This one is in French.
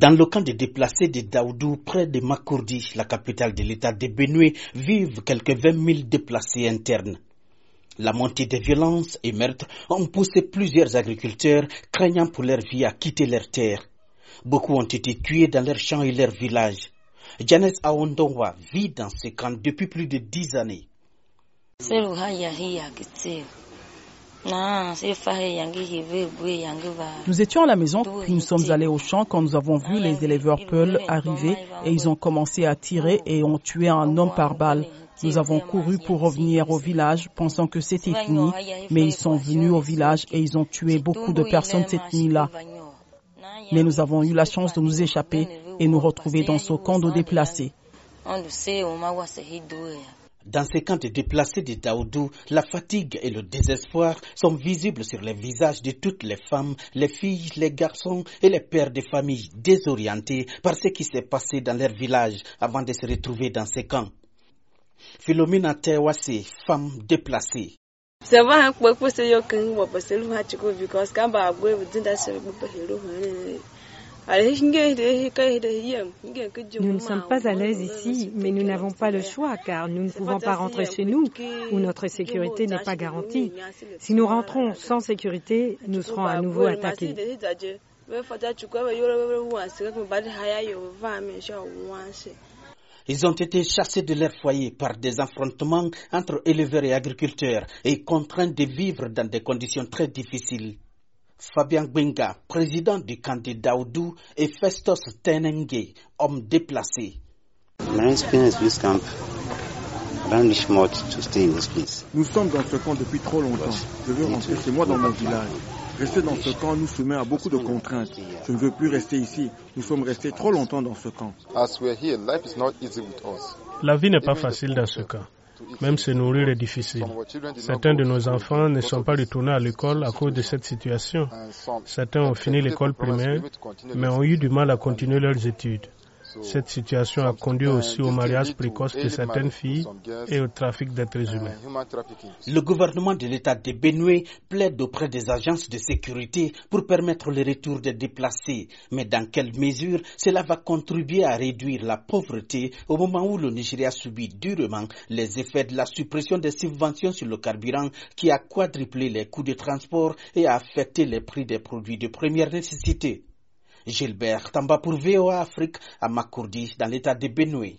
Dans le camp de déplacés de Daoudou, près de Makourdi, la capitale de l'état de Benue, vivent quelques 20 000 déplacés internes. La montée des violences et meurtres ont poussé plusieurs agriculteurs, craignant pour leur vie, à quitter leurs terres. Beaucoup ont été tués dans leurs champs et leurs villages. Janes Aondonwa vit dans ce camp depuis plus de dix années. Nous étions à la maison, puis nous sommes allés au champ quand nous avons vu les éleveurs Peul arriver et ils ont commencé à tirer et ont tué un homme par balle. Nous avons couru pour revenir au village pensant que c'était fini, mais ils sont venus au village et ils ont tué beaucoup de personnes cette nuit-là. Mais nous avons eu la chance de nous échapper et nous retrouver dans ce camp de déplacés. Dans ces camps de déplacés de Daoudou, la fatigue et le désespoir sont visibles sur les visages de toutes les femmes, les filles, les garçons et les pères de famille désorientés par ce qui s'est passé dans leur village avant de se retrouver dans ces camps. Philomena Tewase, femme déplacée. Nous ne sommes pas à l'aise ici, mais nous n'avons pas le choix car nous ne pouvons pas rentrer chez nous où notre sécurité n'est pas garantie. Si nous rentrons sans sécurité, nous serons à nouveau attaqués. Ils ont été chassés de leur foyer par des affrontements entre éleveurs et agriculteurs et contraints de vivre dans des conditions très difficiles. Fabien Gbenga, président du camp de Daoudou, et Festos Tenenge, homme déplacé. Nous sommes dans ce camp depuis trop longtemps. Je veux rentrer chez moi dans mon village. Rester dans ce camp nous soumet à beaucoup de contraintes. Je ne veux plus rester ici. Nous sommes restés trop longtemps dans ce camp. La vie n'est pas facile dans ce camp. Même se nourrir est difficile. Certains de nos enfants ne sont pas retournés à l'école à cause de cette situation. Certains ont fini l'école primaire, mais ont eu du mal à continuer leurs études. Cette situation a conduit aussi au mariage précoce de certaines filles et au trafic d'êtres humains. Le gouvernement de l'État de Benue plaide auprès des agences de sécurité pour permettre le retour des déplacés. Mais dans quelle mesure cela va contribuer à réduire la pauvreté au moment où le Nigeria subit durement les effets de la suppression des subventions sur le carburant qui a quadruplé les coûts de transport et a affecté les prix des produits de première nécessité? Gilbert Tamba pour VOA Afrique à Makourdi dans l'état de Benue.